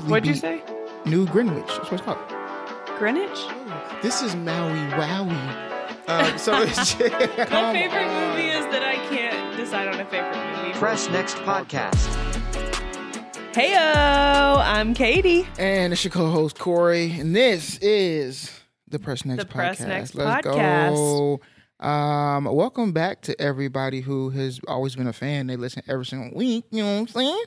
actually What'd you say? New Greenwich. That's what it's called. Greenwich? This is Maui Wowie. Uh, so it's My favorite movie is that I can't decide on a favorite movie. Press Next Podcast. Heyo, I'm Katie. And it's your co-host Corey, and this is the Press Next The Press Podcast. Next Let's Podcast. go. Um, welcome back to everybody who has always been a fan. They listen every single week. You know what I'm saying?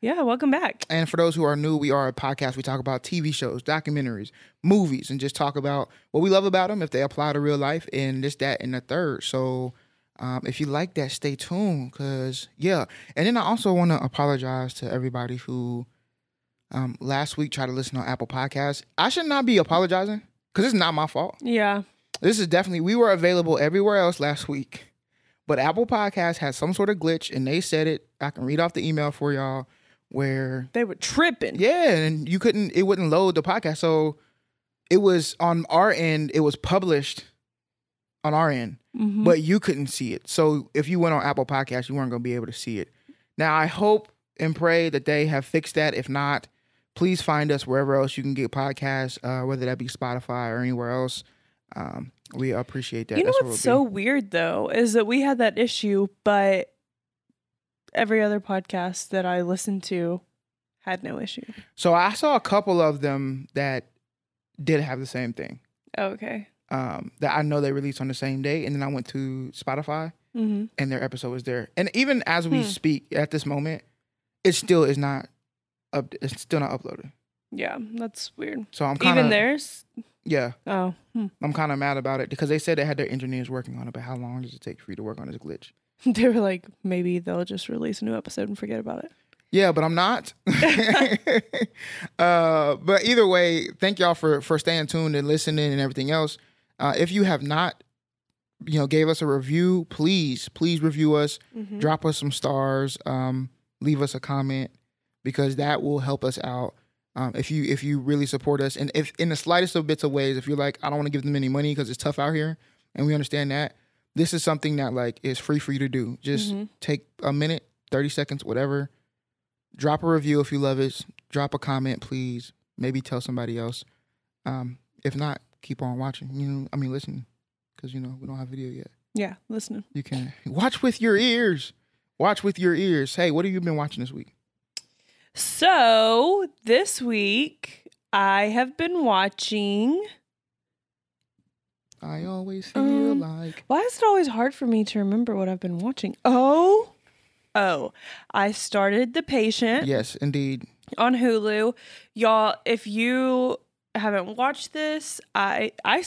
Yeah, welcome back. And for those who are new, we are a podcast. We talk about TV shows, documentaries, movies, and just talk about what we love about them if they apply to real life and this, that, and the third. So um, if you like that, stay tuned because, yeah. And then I also want to apologize to everybody who um, last week tried to listen on Apple Podcasts. I should not be apologizing because it's not my fault. Yeah. This is definitely, we were available everywhere else last week, but Apple Podcasts had some sort of glitch and they said it. I can read off the email for y'all where They were tripping. yeah, and you couldn't it wouldn't load the podcast. So it was on our end, it was published on our end, Mhm. but you couldn't see it. So if you went on Apple Podcasts, you weren't gonna be able to see it. Now I hope and pray that they have fixed that. If not, please find us wherever else you can get podcasts, uh, whether that be Spotify or anywhere else. Um, we appreciate that. You know That's what's where so be. weird though is that we had that issue, but every other podcast that I listened to had no issue. So I saw a couple of them that did have the same thing. Okay. Um, that I know they released on the same day, and then I went to Spotify. Mm-hmm. and their episode was there. And even as we Hmm. speak at this moment, it still is not up. It's still not uploaded. Yeah, that's weird. So I'm kind of Even theirs? Yeah, Oh, hmm. I'm kind of mad about it because they said they had their engineers working on it. But how long does it take for you to work on this glitch? they were like, maybe they'll just release a new episode and forget about it. Yeah, but I'm not. uh, but either way, thank y'all for for staying tuned and listening and everything else. Uh, if you have not, you know, gave us a review, please, please review us. Mhm. drop us some stars um leave us a comment because that will help us out um if you if you really support us and if in the slightest of bits of ways if you're like i don't want to give them any money because it's tough out here and we understand that this is something that like is free for you to do just Mhm. take a minute 30 seconds whatever drop a review if you love it drop a comment please maybe tell somebody else um if not keep on watching you know i mean listen because you know we don't have video yet Yeah, listening. you can watch with your ears. Watch with your ears. Hey, what have you been watching this week? So this week I have been watching. I always feel Um, like Why is it always hard for me to remember what I've been watching? Oh, oh, I started The Patient yes, indeed. on Hulu. Y'all, if you haven't watched this, I I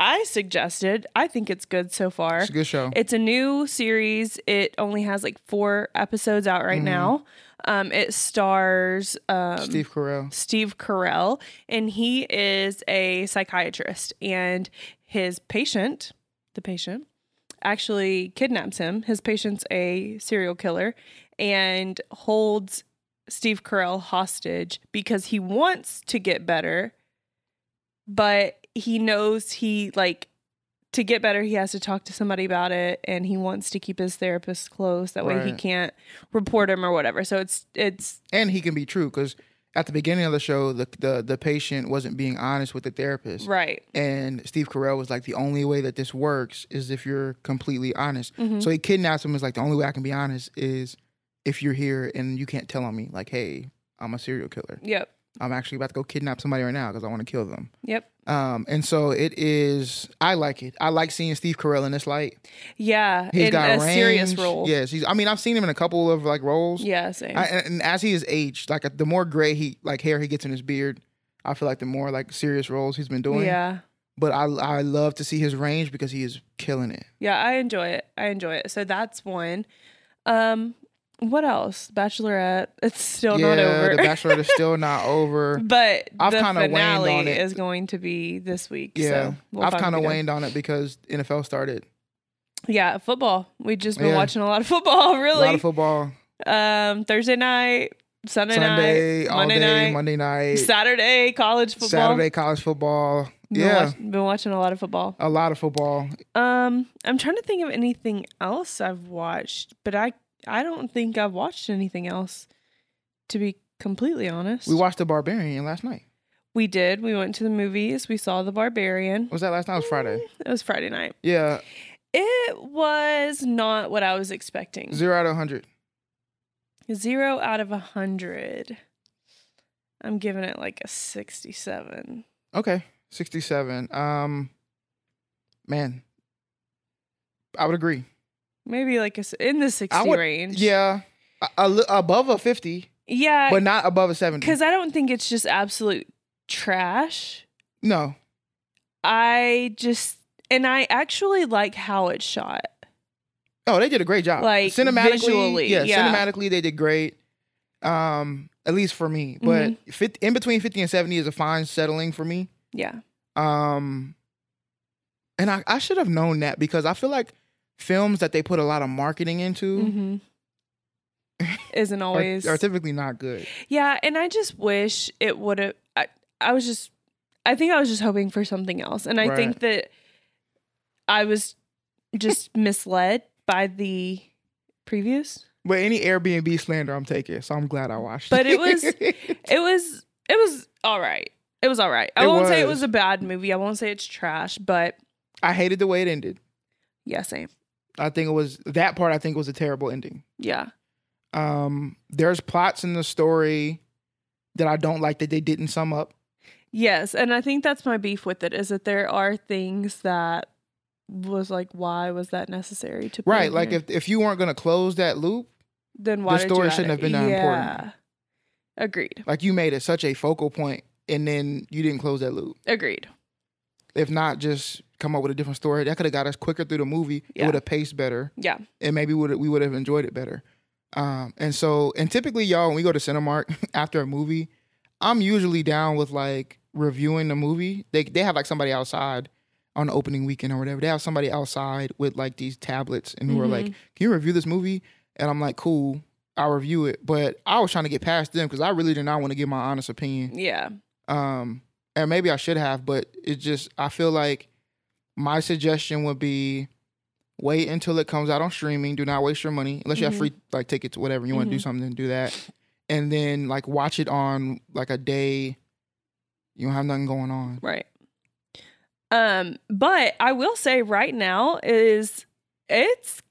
I suggested. I think it's good so far. It's a good show. It's a new series. It only has like four episodes out right Mhm. now. Um, it stars um, Steve Carell. Steve Carell, and he is a psychiatrist, and his patient, the patient, actually kidnaps him. His patient's a serial killer and holds Steve Carell hostage because he wants to get better, but he knows he like to get better he has to talk to somebody about it and he wants to keep his therapist close. That way he can't report him or whatever. So it's it's And he can be true because at the beginning of the show, the, the the patient wasn't being honest with the therapist. right And Steve Carell was like, the only way that this works is if you're completely honest. Mhm. So he kidnaps him. Is like the only way I can be honest is if you're here and you can't tell on me. Like, hey, I'm a serial killer. yep I'm actually about to go kidnap somebody right now because I want to kill them. yep Um, and so it is. I like it. I like seeing Steve Carell in this light. Yeah, He's in got a serious role. Yes, he's. I mean, I've seen him in a couple of like roles. Yeah, same. I, and, and as he has aged, like the more gray he like hair he gets in his beard, I feel like the more like serious roles he's been doing. yeah. But I I love to see his range because he is killing it. Yeah, I enjoy it. I enjoy it. So that's one. Um what else? Bachelorette. It's still yeah, not over. The Bachelorette is still not over. but I've the kinda waned finale on it. is going to be this week. Yeah, so we'll I've kind of done. waned on it because NFL started. Yeah, football. We've just been Yeah. watching a lot of football, Really, A lot of football. um Thursday night, Sunday, Sunday, night, Monday day, night, Monday night, Saturday, college football. Saturday college football. Been yeah, watch- been watching a lot of football. a lot of football. Um, I'm trying to think of anything else I've watched, but I I don't think I've watched anything else. To be completely honest. We watched The Barbarian last night. We did. We went to the movies. We saw The Barbarian. Was that last night? It was Friday. It was Friday night. Yeah, It was not what I was expecting. zero out of hundred. Zero out of a hundred. I'm giving it like a 67. Okay, sixty-seven. Um, man, I would agree. Maybe like a, in the 60 would- range. Yeah, a, a above a fifty, Yeah. but not above a seventy. Because I don't think it's just absolute trash. No, I just, and I actually like how it's shot. oh, they did a great job. Like, cinematically, visually, yeah, yeah. cinematically they did great. Um, at least for me, but Mm-hmm. 50, in between fifty and seventy is a fine settling for me. Yeah. Um, and I, I should have known that because I feel like films that they put a lot of marketing into hmm Isn't always. are typically not good. yeah. And I just wish it would have. I, I was just, I think I was just hoping for something else. And I Right. think that I was just misled by the previews. But any Airbnb slander, I'm taking. So I'm glad I watched. It. But it was- it. Was, it was all right. It was all right. I It won't say it was. was a bad movie. I won't say it's trash, but I hated the way it ended. yeah, same. I think it was that part. I think was a terrible ending. Yeah. Um, there's plots in the story that I don't like that they didn't sum up. Yes, and I think that's my beef with it is that there are things that was like, why was that necessary to Right, like if if you weren't gonna close that loop, then why you story shouldn't have been that important. Agreed. like you made it such a focal point, and then you didn't close that loop. Agreed. If not, just come up with a different story. That could have got us quicker through the movie. It Yeah. would have paced better. Yeah. and maybe would we would have enjoyed it better. Um, and so, and typically, y'all, when we go to Cinemark after a movie, I'm usually down with like reviewing the movie. They they have like somebody outside on the opening weekend or whatever. They have somebody outside with like these tablets and who are like, Mhm. "Can you review this movie?" And I'm like, "Cool, I'll review it." But I was trying to get past them because I really did not want to give my honest opinion. Yeah. Um, and maybe I should have, but it just I feel like my suggestion would be wait until it comes out on streaming. Do not waste your money unless you have Mhm. free like tickets, whatever you want to do Mhm. something, do that, and then like watch it on like a day. You don't have nothing going on. Right. Um, but I will say right now is it's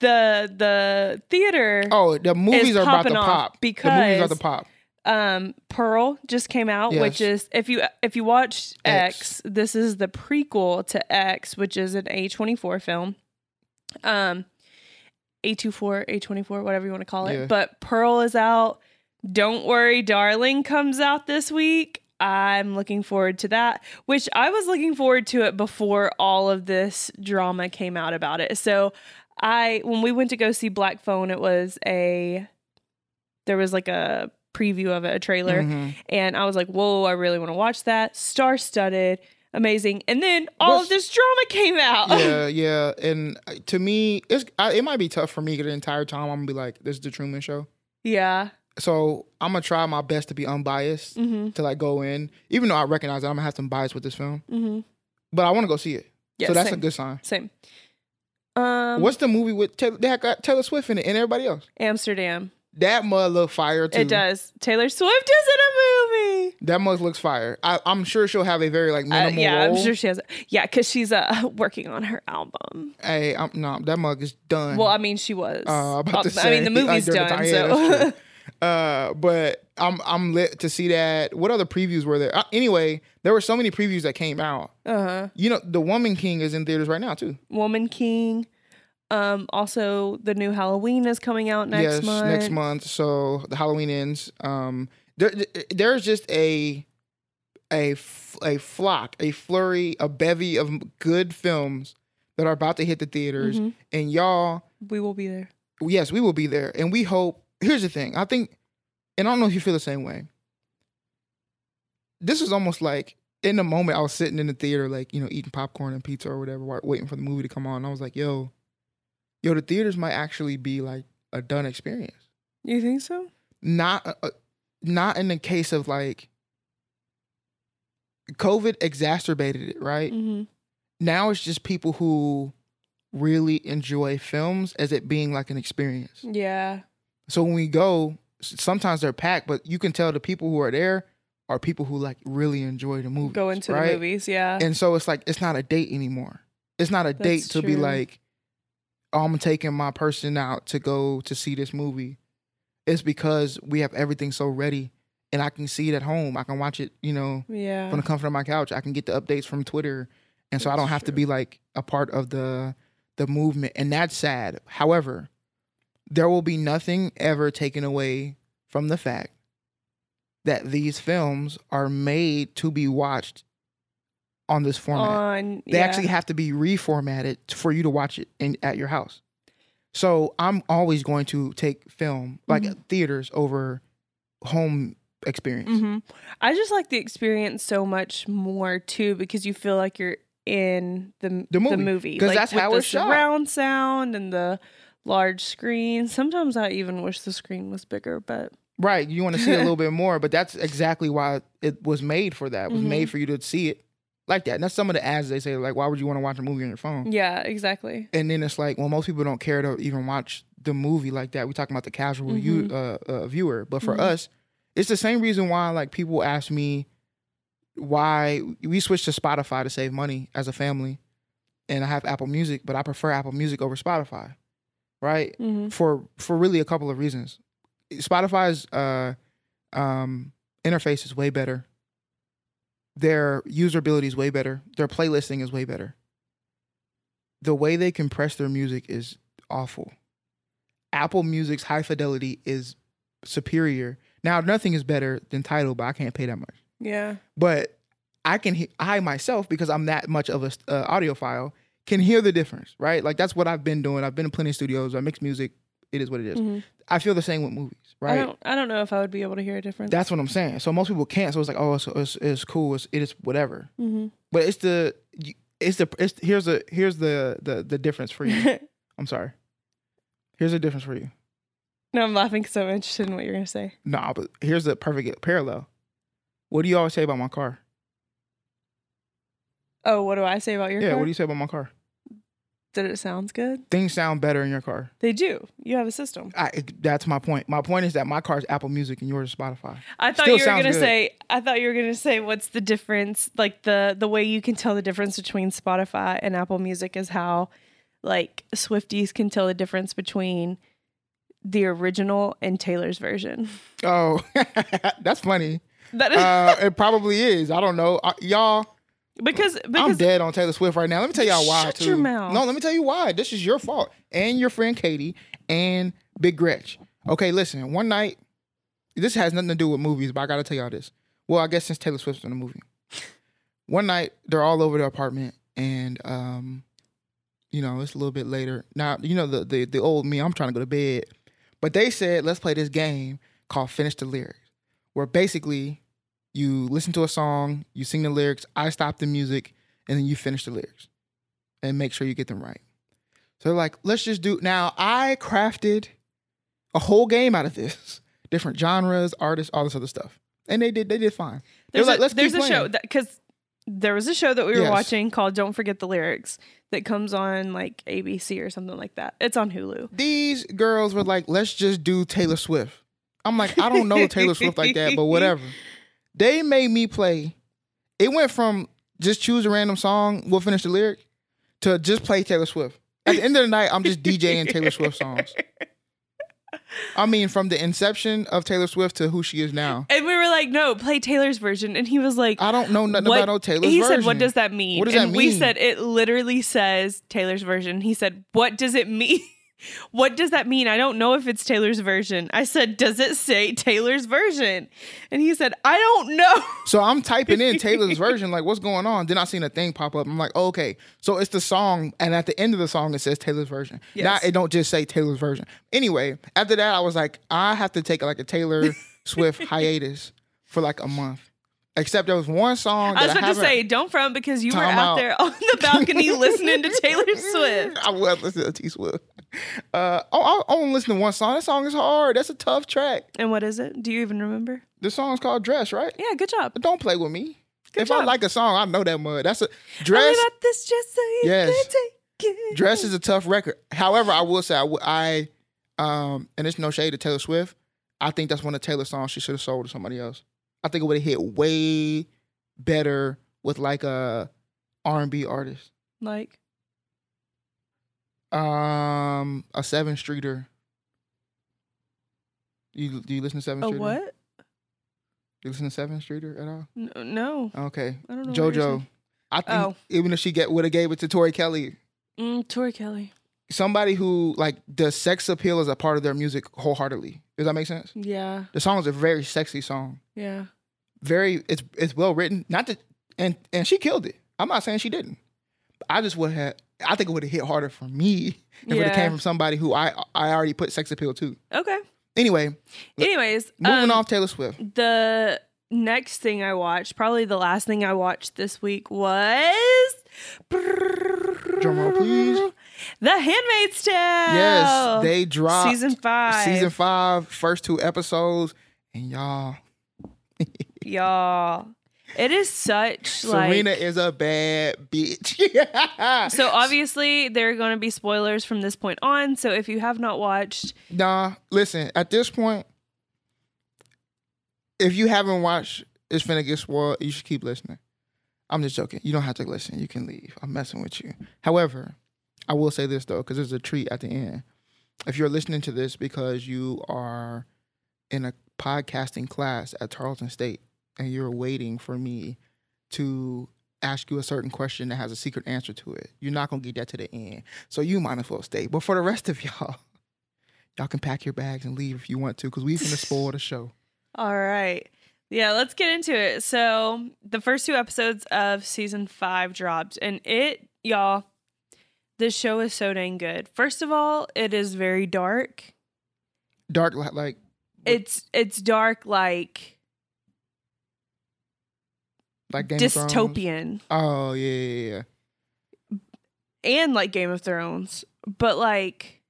the the theater Oh, the movies are about to pop because the movies are to pop. Um Pearl just came out, which is if you if you watched X. X, this is the prequel to X, which is an A24 film. Um A24, A24, whatever you want to call it. Yeah. But Pearl is out. Don't worry, Darling comes out this week. I'm looking forward to that, which I was looking forward to it before all of this drama came out about it. So I when we went to go see Black Phone, it was a there was like a preview of it, a trailer, Mhm. and I was like, "Whoa, I really want to watch that." Star studded, amazing. And then all What's- of this drama came out. yeah, yeah. And uh, to me, it's I, it might be tough for me the entire time. I'm gonna be like, "This is the Truman Show." yeah. So I'm gonna try my best to be unbiased Mm-hmm. to like go in, even though I recognize that I'm gonna have some bias with this film. Mm-hmm. But I want to go see it. Yeah. so that's same. a good sign. Same. Um, What's the movie with Taylor, they got Taylor Swift in it and everybody else? Amsterdam? That mug look fire too. It does. Taylor Swift is in a movie. That mug looks fire. I, I'm sure she'll have a very like Uh, minimal yeah, role. I'm sure she has. Yeah, because she's uh working on her album. Hey, I'm, no, that mug is done. Well, I mean, she was. Uh, about to Uh, say, I mean, the like, movie's the done. time- so uh, but I'm I'm lit to see that. What other previews were there? Uh, anyway, there were so many previews that came out. uh huh. You know, The Woman King is in theaters right now too. Woman King. Um. Also, the new Halloween is coming out next yes, month. next month. So the Halloween ends. Um, there, there's just a flock, a flurry, a bevy of good films that are about to hit the theaters, Mhm. and y'all, We will be there. yes, we will be there, and we hope. Here's the thing, I think, and I don't know if you feel the same way. This is almost like in the moment I was sitting in the theater, like you know, eating popcorn and pizza or whatever, waiting for the movie to come on. I was like, yo, yo, the theaters might actually be like a done experience You think so? not uh, uh, not in the case of like covid exacerbated it right Mm-hmm. now it's just people who really enjoy films as it being like an experience Yeah. so when we go sometimes they're packed, but you can tell the people who are there are people who like really enjoy the movie. Go into right? the movies, yeah. And so it's like it's not a date anymore. It's not a date That's to be like, oh, I'm taking my person out to go to see this movie. It's because we have everything so ready and I can see it at home. I can watch it, you know, yeah. from the comfort of my couch. I can get the updates from Twitter. And so I don't have to be like a part of the the movement. And that's sad. However, there will be nothing ever taken away from the fact that these films are made to be watched on this format On they yeah. actually have to be reformatted for you to watch it in at your house. So I'm always going to take film like Mhm. theaters over home experience. hmm I just like the experience so much more too because you feel like you're in the The movie, because like, that's how it's shot. surround sound and the large screen. Sometimes I even wish the screen was bigger, but Right, you want to see a little bit more, but that's exactly why it was made for that. It was Mhm. made for you to see it like that. And that's some of the ads they say like why would you want to watch a movie on your phone? yeah, exactly. And then it's like, well, most people don't care to even watch the movie like that. We're talking about the casual you, Mhm. uh, uh, viewer, but for Mhm. us, it's the same reason why like people ask me why we switched to Spotify to save money as a family, and I have Apple Music, but I prefer Apple Music over Spotify, right? hmm For for really a couple of reasons. Spotify's uh, um, interface is way better. Their usability is way better. Their playlisting is way better. The way they compress their music is awful. Apple Music's high fidelity is superior. Now, nothing is better than Tidal, but I can't pay that much. Yeah. But I can, he- I myself, because I'm that much of a uh, audiophile, can hear the difference, right? Like that's what I've been doing. I've been in plenty of studios. I mix music. It is what it is. Mhm. I feel the same with movies, I right? don't. I don't know if I would be able to hear a difference. That's what I'm saying. So most people can't. So it's like, oh, it's it's, it's cool. It's it is whatever. hmm But it's the it's the it's here's the here's the the the difference for you. I'm sorry. Here's the difference for you. no, I'm laughing because I'm interested in what you're gonna say. Nah, but here's the perfect parallel. What do you always say about my car? Oh, what do I say about your yeah, car? what do you say about my car? That it sounds good. Things sound better in your car. They do. You have a system. I, that's my point. My point is that my car is Apple Music and yours is Spotify. I thought Still you were gonna good. say. I thought you were gonna say what's the difference? Like the the way you can tell the difference between Spotify and Apple Music is how, like Swifties can tell the difference between the original and Taylor's version. Oh, that's funny. That is Uh, it probably is. I don't know, uh, y'all. Because I'm dead on Taylor Swift right now. Let me tell y'all why. Shut too. your mouth. No, let me tell you why. This is your fault and your friend Katie and Big Gretch. Okay, listen. One night, this has nothing to do with movies, but I gotta tell y'all this. Well, I guess since Taylor Swift's in the movie, one night they're all over the apartment, and um, you know it's a little bit later. Now you know the the the old me. I'm trying to go to bed, but they said let's play this game called Finish the Lyrics, where basically you listen to a song, you sing the lyrics, I stop the music, and then you finish the lyrics and make sure you get them right. So they're like, let's just do now. I crafted a whole game out of this, different genres, artists, all this other stuff, and they did they did fine. They're there's like, a, let's there's a show playing. because there was a show that we were Yes. watching called Don't Forget the Lyrics that comes on like ABC or something like that. It's on Hulu. These girls were like, let's just do Taylor Swift. I'm like, I don't know Taylor Swift like that, but whatever. They made me play. It went from just choose a random song, we'll finish the lyric, to just play Taylor Swift. At the end of the night, I'm just DJing Taylor Swift songs. I mean, from the inception of Taylor Swift to who she is now. And we were like, no, play Taylor's version. And he was like, I don't know nothing what- about no Taylor's he version. said, what does that mean? What does and that we said, it literally says Taylor's version. He said, what does it mean? What does that mean? I don't know if it's Taylor's version. I said, does it say Taylor's version? And he said, I don't know. So I'm typing in Taylor's version, like, what's going on? Then I seen a thing pop up. I'm like, oh, okay. So it's the song, and at the end of the song, it says Taylor's version. Now it don't just say Taylor's version. Anyway, after that, I was like, I have to take like a Taylor Swift hiatus for like a month. Except there was one song that I was I, about to say, don't front because you were out out. there on the balcony listening to Taylor Swift. I was listening to T Swift. Uh, oh, I, I only listen to one song. That song is hard. That's a tough track. And what is it? Do you even remember? The song's called Dress, right? Yeah, good job. Don't play with me. Good if I like a song, I know that mud. That's a dress. got this just so Yes. can take it. Dress is a tough record. However, I will say I um, and it's no shade to Taylor Swift. I think that's one of Taylor's songs she should have sold to somebody else. I think it would have hit way better with like a R&B artist. Like, Um, a Sevyn Streeter. You do you listen to Seven a Streeter? what? You listen to Sevyn Streeter at all? No, no. Okay, I don't know. JoJo. I think Oh. even if she get would have gave it to Tori Kelly, Mm, Tori Kelly. somebody who like the sex appeal is a part of their music wholeheartedly. Does that make sense? Yeah, The song is a very sexy song. yeah. Very, it's it's well written. Not that, and and she killed it. I'm not saying she didn't. I just would have. I think it would have hit harder for me if it Yeah. came from somebody who I I already put sex appeal to. Okay. Anyway, Anyways, moving um, off Taylor Swift. The next thing I watched, probably the last thing I watched this week was. Drum roll, please. The Handmaid's Tale. Yes, they dropped season five. season five, first two episodes, and y'all, y'all. It is such Serena like. is a bad bitch. So obviously there are going to be spoilers from this point on. So if you have not watched, Nah, listen, at this point, if you haven't watched It's Finna Get Spoiled, you should keep listening. I'm just joking. You don't have to listen. You can leave. I'm messing with you. However, I will say this though, because there's a treat at the end. If you're listening to this because you are in a podcasting class at Tarleton State and you're waiting for me to ask you a certain question that has a secret answer to it, you're not gonna get that to the end. So you might as well stay. But for the rest of y'all, y'all can pack your bags and leave if you want to, because we finna spoil the show. all right. Yeah, let's get into it. So the first two episodes of season five dropped, and it, y'all, this show is so dang good. First of all, it is very dark. Dark li- like It's it's dark like like Game dystopian Oh yeah, yeah, yeah. and like Game of Thrones, but like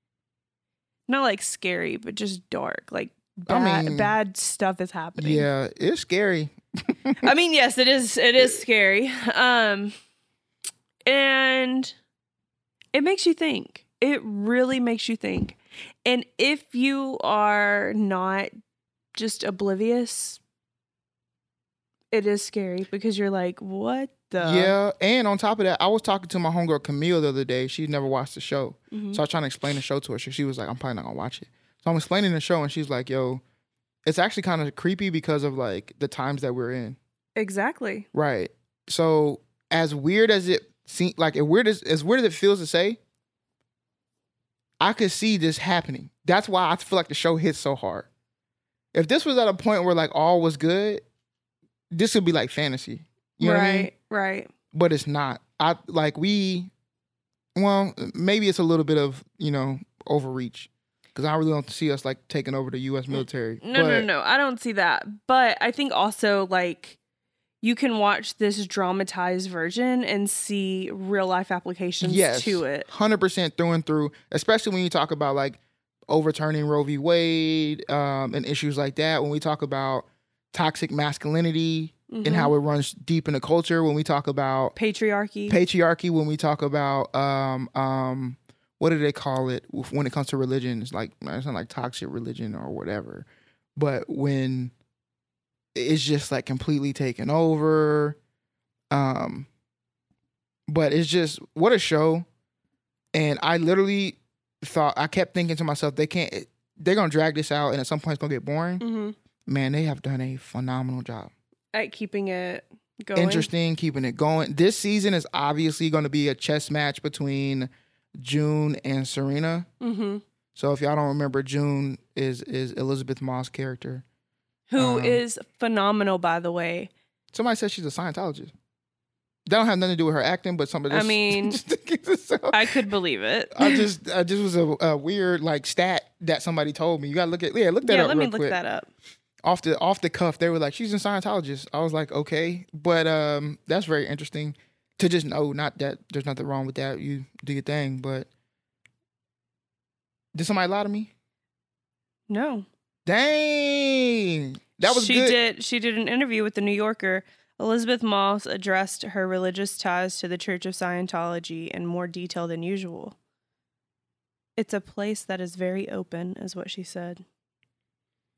not like scary, but just dark. Like I bad mean- bad stuff is happening. Yeah, it's scary. I mean, yes, it is. It is scary. Um, and it makes you think. It really makes you think. And if you are not just oblivious, it is scary because you're like, what the? yeah, and on top of that, I was talking to my homegirl Camille the other day. She's never watched the show, Mhm. so I was trying to explain the show to her. She, she was like, "I'm probably not gonna watch it." So I'm explaining the show, and she's like, "Yo, it's actually kind of creepy because of like the times that we're in." Exactly. Right. So as weird as it seems, like as weird as as weird as it feels to say, I could see this happening. That's why I feel like the show hits so hard. If this was at a point where like all was good, this would be like fantasy. You know right. I mean? Right. But it's not. I like we. Well, maybe it's a little bit of you know overreach because I really don't see us like taking over the U.S. military. No, no, But- no. I don't see that. But I think also like you can watch this dramatized version and see real life applications yes, to it. Hundred percent through and through. Especially when you talk about like overturning Roe v. Wade um, and issues like that. When we talk about toxic masculinity and Mhm. how it runs deep in the culture. When we talk about patriarchy. patriarchy. When we talk about um, um, what do they call it when it comes to religion? It's like it's not like toxic religion or whatever. But when it's just like completely taken over. Um, but it's just what a show. And I literally thought I kept thinking to myself, they can't they're gonna drag this out and at some point it's gonna get boring. hmm Man, they have done a phenomenal job. At keeping it going. Interesting, keeping it going. This season is obviously gonna be a chess match between June and Serena. hmm So if y'all don't remember, June is is Elisabeth Moss' character. Who Um, is phenomenal, by the way. Somebody said she's a Scientologist. That don't have nothing to do with her acting, but somebody. I mean, so, I could believe it. I just, I just was a, a weird like stat that somebody told me. You gotta look at, yeah, look that yeah, up let me look quick. that up. Off the off the cuff, they were like, she's a Scientologist. I was like, okay, but um, that's very interesting to just know. Not that there's nothing wrong with that. You do your thing, but did somebody lie to me? No. Dang, that was she good. did she did an interview with the New Yorker. Elisabeth Moss addressed her religious ties to the Church of Scientology in more detail than usual. It's a place that is very open, is what she said.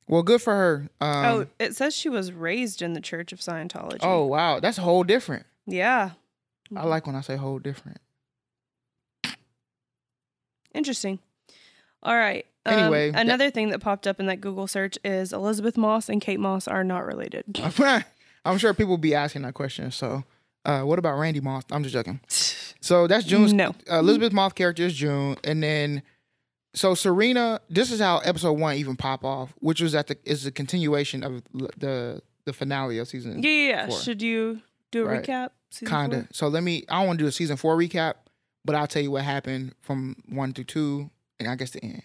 Well, good for her. Um, oh, it says she was raised in the Church of Scientology. oh wow, that's a whole different. yeah. I like when I say whole different. Interesting. All right. Um, Anyway, that- another thing that popped up in that Google search is Elisabeth Moss and Kate Moss are not related. I'm sure people will be asking that question. So, uh, what about Randy Moss? I'm just joking. So that's June's. No. Uh, Elisabeth Moss character is June, and then so Serena. This is how episode one even pop off, which was at the is a continuation of the the finale of season. Yeah, yeah, yeah. Four. Should you do a Right. recap? Kinda. four? So let me. I don't want to do a season four recap, but I'll tell you what happened from one to two, and I guess the end.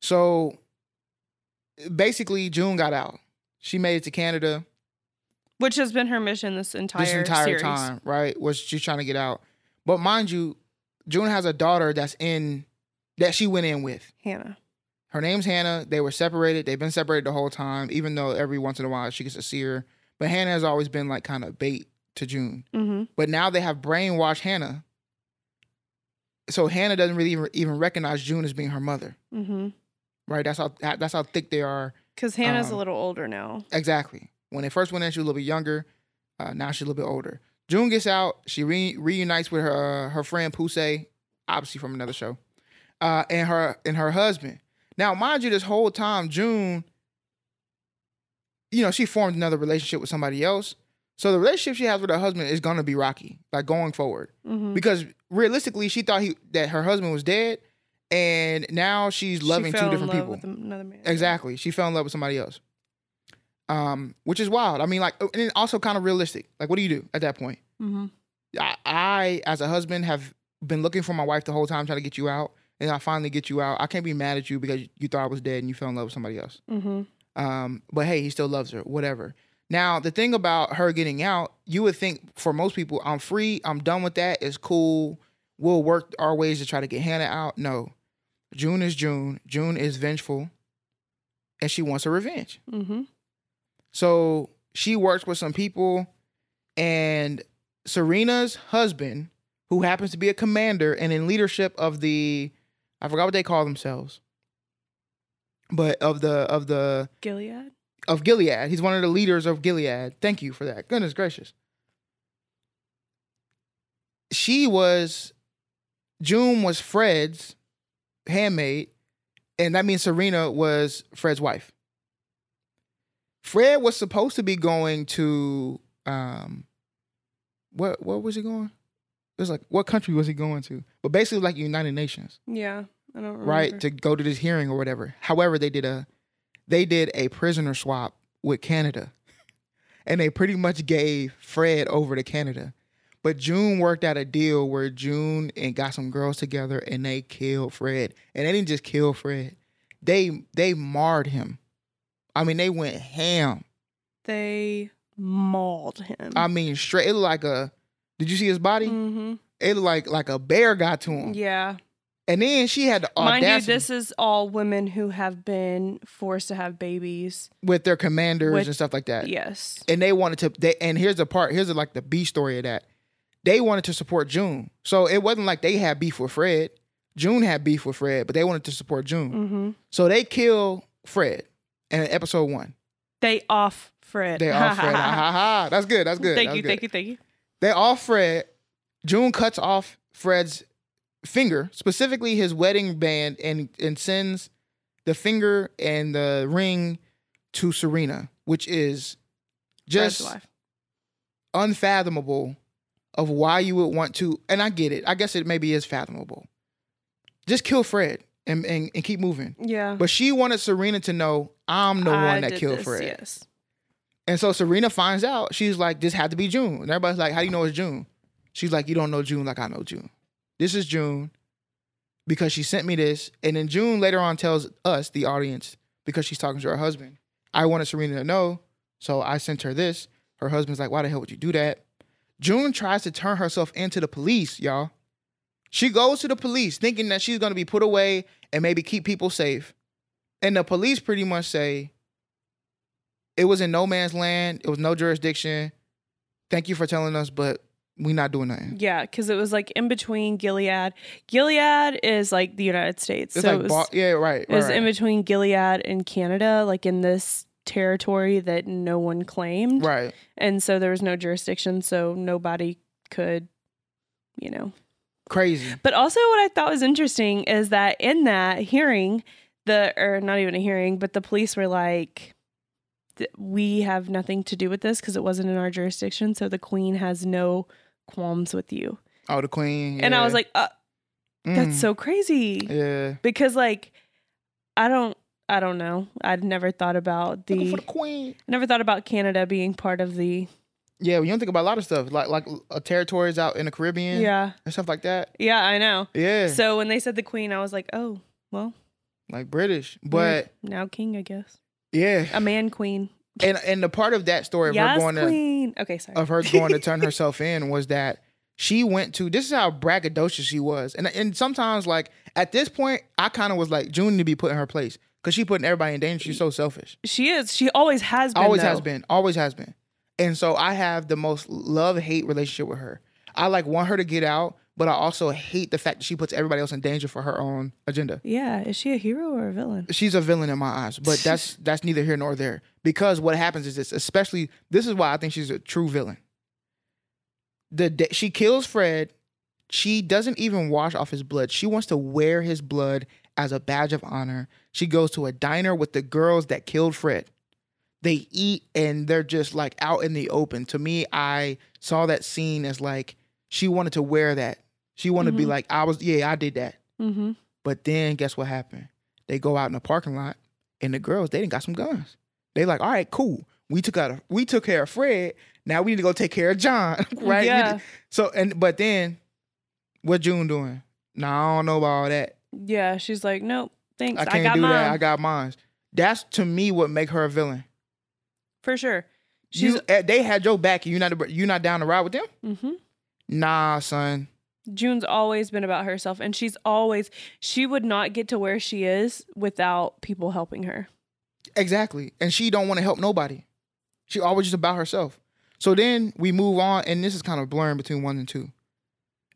So basically, June got out. She made it to Canada. Which has been her mission this entire this entire series. time, right? Was she's trying to get out. But mind you, June has a daughter that's in that she went in with. Hannah. Her name's Hannah. They were separated. They've been separated the whole time, even though every once in a while she gets to see her. But Hannah has always been like kind of bait to June. Mm-hmm. But now they have brainwashed Hannah. So Hannah doesn't really even, recognize June as being her mother, Mm-hmm. right? That's how that's how thick they are. Because Hannah's Um, a little older now. Exactly. When they first went in, she was a little bit younger. Uh, now she's a little bit older. June gets out. She re- reunites with her uh, her friend Poussey, obviously from another show, uh, and her and her husband. Now, mind you, this whole time, June, you know, she formed another relationship with somebody else. So the relationship she has with her husband is gonna be rocky, like going forward, Mm-hmm. because realistically, she thought he that her husband was dead, and now she's loving two different people. Another man. Exactly. She fell in love with somebody else. Um, which is wild. I mean, like, and also kind of realistic. Like, what do you do at that point? Mm-hmm. I, I, as a husband, have been looking for my wife the whole time, trying to get you out, and I finally get you out. I can't be mad at you because you thought I was dead and you fell in love with somebody else. Mm-hmm. Um, but hey, he still loves her. Whatever. Now, the thing about her getting out, you would think for most people, I'm free. I'm done with that. It's cool. We'll work our ways to try to get Hannah out. No, June is June. June is vengeful, and she wants her revenge. Mm-hmm. So she works with some people, and Serena's husband, who happens to be a commander and in leadership of the, I forgot what they call themselves, but of the of the Gilead. of Gilead. He's one of the leaders of Gilead. Thank you for that. Goodness gracious. She was June was Fred's handmaid, and that means Serena was Fred's wife. Fred was supposed to be going to um what what was he going? Was like what country was he going to? But basically like United Nations Yeah. I don't remember. right to go to this hearing or whatever however they did a they did a prisoner swap with canada and they pretty much gave fred over to canada but june worked out a deal where june and got some girls together and they killed fred and they didn't just kill fred they they marred him i mean they went ham They mauled him. i mean straight it looked like a did you see his body mm-hmm. it looked like like a bear got to him Yeah. and then she had the Mind you, this is all women who have been forced to have babies. with their commanders With- and stuff like that Yes. and they wanted to they and here's the part here's the, like the b story of that they wanted to support june so it wasn't like they had beef with fred june had beef with fred but they wanted to support june Mm-hmm. so they kill fred in episode one They off Fred. they off fred ha ha that's good that's good Thank that's you, good. thank you, thank you. They off fred june cuts off fred's finger specifically his wedding band and and sends the finger and the ring to serena which is just unfathomable of why you would want to and I get it. I guess it maybe is fathomable. Just kill Fred and, and, and keep moving. Yeah. But she wanted Serena to know I'm the I one that killed this, Fred. Yes. And so Serena finds out. She's like, this had to be June. And everybody's like, how do you know it's June? She's like, you don't know June like I know June. This is June because she sent me this. And then June later on tells us, the audience, because she's talking to her husband, I wanted Serena to know. So I sent her this. Her husband's like, why the hell would you do that? June tries to turn herself into the police, y'all. She goes to the police thinking that she's going to be put away and maybe keep people safe. And the police pretty much say, it was in no man's land. It was no jurisdiction. Thank you for telling us, but we're not doing nothing. Yeah, because it was like in between Gilead. Gilead is like the United States. It's so like it was, Ba- yeah, right. it was right, in between Gilead and Canada, like in this territory that no one claimed. right. And so there was no jurisdiction, so nobody could, you know. Crazy. But also, what I thought was interesting is that in that hearing, the or not even a hearing, but the police were like, "Th- "We have nothing to do with this because it wasn't in our jurisdiction. So the queen has no qualms with you." Oh, the queen. And I was like, uh, "That's Mm, so crazy," Yeah. because like, I don't, I don't know. I'd never thought about the, for the queen. never thought about Canada being part of the, Yeah, you don't think about a lot of stuff like like uh, territories out in the Caribbean. yeah, and stuff like that. yeah. I know. Yeah, So when they said the queen, I was like, "Oh, well, like British, but now king, I guess, yeah, a man queen." and and the part of that story of yes, her going to. Okay, sorry. of her going to turn herself in was that she went to this is how braggadocious she was and and sometimes like at this point i kind of was like june to be put in her place because she putting everybody in danger she's so selfish she is. She always has been. always though. has been always has been and so i have the most love hate relationship with her i like want her to get out but i also hate the fact that she puts everybody else in danger for her own agenda. Yeah, is she a hero or a villain? she's a villain in my eyes but that's that's neither here nor there. Because what happens is this especially this is why i think she's a true villain. The day she kills fred. She doesn't even wash off his blood. She wants to wear his blood as a badge of honor. She goes to a diner with the girls that killed fred. They eat and they're just like out in the open. To me i saw that scene as like she wanted to wear that she wanted to be like i was yeah i did that Mm-hmm. but then guess what happened? They go out in the parking lot and the girls, they didn't got some guns. They like, all right, cool. We took out a, we took care of Fred. Now we need to go take care of John. right? Yeah. so and but then what June doing? Nah, I don't know about all that. Yeah, she's like, nope, thanks. I I, can't got do mine that. I got mine. That's to me what make her a villain. for sure. She's You, eh, they had your back. and You not you not down to ride with them? hmm Nah, son. June's always been about herself, and she's always she would not get to where she is without people helping her. Exactly. And she don't want to help nobody. She always just about herself. So then we move on, and this is kind of blurring between one and two.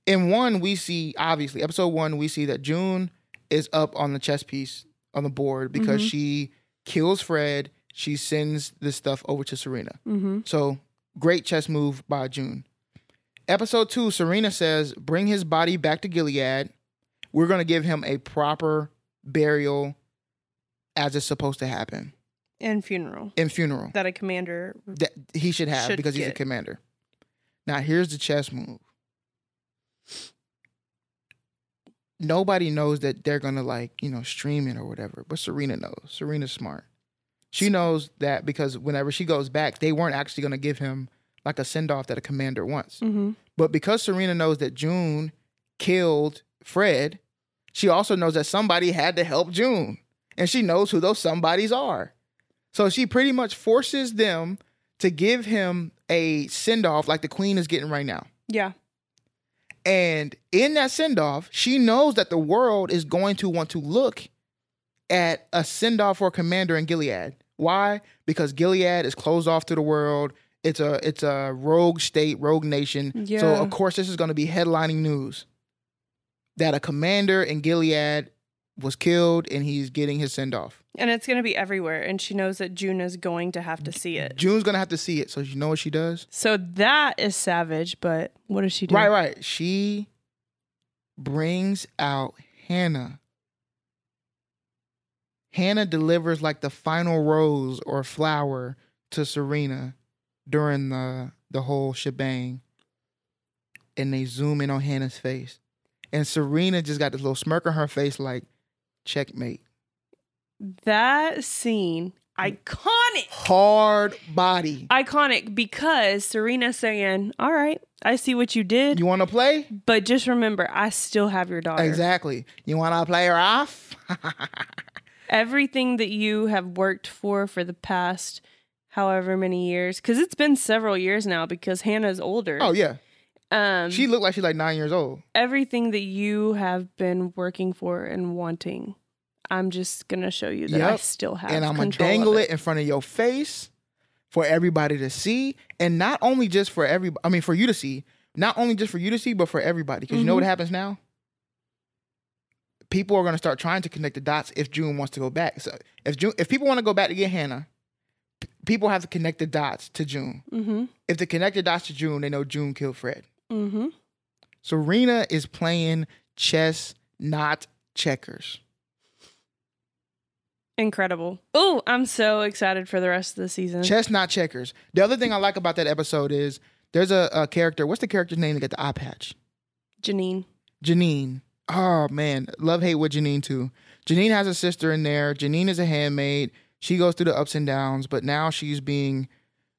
In one, we see obviously episode one, we see that June is up on the chess piece on the board because Mhm. she kills Fred. She sends this stuff over to Serena. Mm-hmm. So great chess move by June. Episode two, Serena says, bring his body back to Gilead. We're going to give him a proper burial as it's supposed to happen And funeral And funeral that a commander. that he should have Should because he's a commander. Now, here's the chess move. Nobody knows that they're going to like, you know, stream it or whatever, but Serena knows. Serena's smart. She knows that because whenever she goes back, they weren't actually going to give him like a send off that a commander wants. Mm-hmm. But because Serena knows that June killed Fred, she also knows that somebody had to help June. And she knows who those somebodies are. So she pretty much forces them to give him a send off like the queen is getting right now. Yeah. And in that send off, she knows that the world is going to want to look at a send off for a commander in Gilead. Why? Because Gilead is closed off to the world. It's a it's a rogue state, rogue nation. So of course this is going to be headlining news that a commander in Gilead was killed and he's getting his send off. And it's going to be everywhere. And she knows that June is going to have to see it. June's going to have to see it. So you know what she does? So that is savage. But what does she do? Right, right. She brings out Hannah. Hannah delivers like the final rose or flower to Serena during the the whole shebang. And they zoom in on Hannah's face. And Serena just got this little smirk on her face like checkmate. That scene, iconic. Hard body. Iconic because serena saying, All right, I see what you did, You want to play? but just remember, I still have your daughter. Exactly. You want to play her off? Everything that you have worked for for the past however many years, because it's been several years now because Hannah's older. oh yeah. um, She looked like she's like 9 years old. everything that you have been working for and wanting, I'm just gonna show you that I still have. and I'm gonna dangle it. in front of your face for everybody to see, and not only just for every, I mean, for you to see, not only just for you to see, but for everybody. Because you know what happens now? People are going to start trying to connect the dots if June wants to go back. So if June, if people want to go back to get Hannah, people have to connect the dots to June. Mm-hmm. If they connect the dots to June, they know June killed Fred. Mm-hmm. Serena is playing chess, not checkers. Incredible. Oh, I'm so excited for the rest of the season. Chess, not checkers. The other thing I like about that episode is there's a, a character. What's the character's name that get the eye patch? Janine. Janine. Oh man, love hate with Janine too. Janine has a sister in there. Janine is a handmaid. She goes through the ups and downs, but now she's being,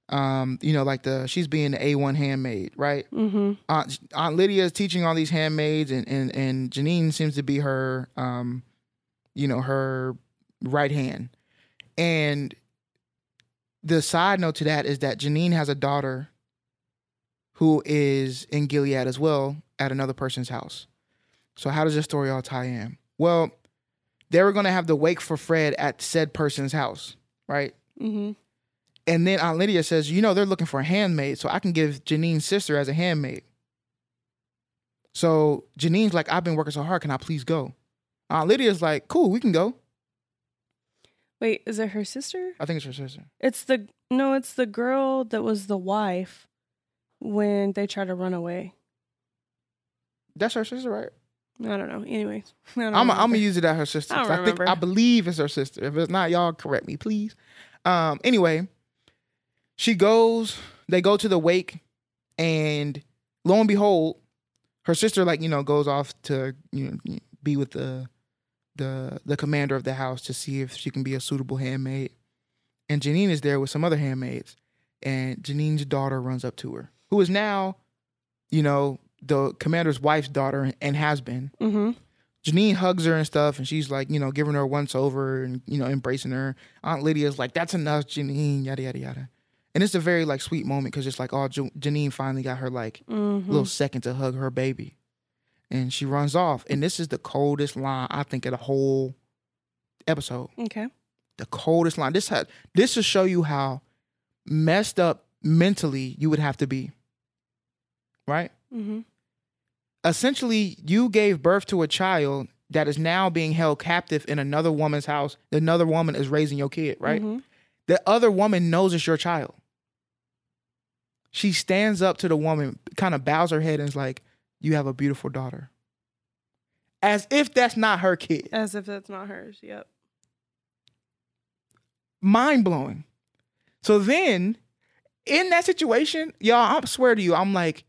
um, you know, like the she's being the A one handmaid, right? Mm-hmm. Aunt, Aunt Lydia is teaching all these handmaids, and and and Janine seems to be her, um, you know, her right hand. And the side note to that is that Janine has a daughter who is in Gilead as well at another person's house. So how does this story all tie in? Well, they were going to have the wake for Fred at said person's house, right? Mm-hmm. And then Aunt Lydia says, you know, they're looking for a handmaid, so I can give Janine's sister as a handmaid. So Janine's like, I've been working so hard, can I please go? Aunt Lydia's like, cool, we can go. Wait, is it her sister? I think it's her sister. It's the no, it's the girl that was the wife when they tried to run away. That's her sister, right? I don't know. Anyways, I don't I'm gonna use it as her sister. I I think. I believe it's her sister. If it's not, y'all correct me, please. Um. Anyway, she goes. They go to the wake, and lo and behold, her sister like you know goes off to you know be with the the the commander of the house to see if she can be a suitable handmaid. And Janine is there with some other handmaids, and Janine's daughter runs up to her, who is now, you know, the commander's wife's daughter and has been. Mhm. Janine hugs her and stuff, and she's like, you know, giving her a once over and you know, embracing her. Aunt Lydia's like, "That's enough, Janine." Yada yada yada. And it's a very like sweet moment because it's like, oh, Janine finally got her like Mhm. little second to hug her baby, and she runs off. And this is the coldest line I think of the whole episode. Okay. The coldest line. This had this to show you how messed up mentally you would have to be. Right Mm-hmm. essentially you gave birth to a child that is now being held captive in another woman's house. Another woman is raising your kid, right? Mhm. The other woman knows it's your child. She stands up to the woman, kind of bows her head and is like, You have a beautiful daughter. As if that's not her kid. As if that's not hers. Yep. Mind blowing. So then, in that situation, y'all, I swear to you, I'm like,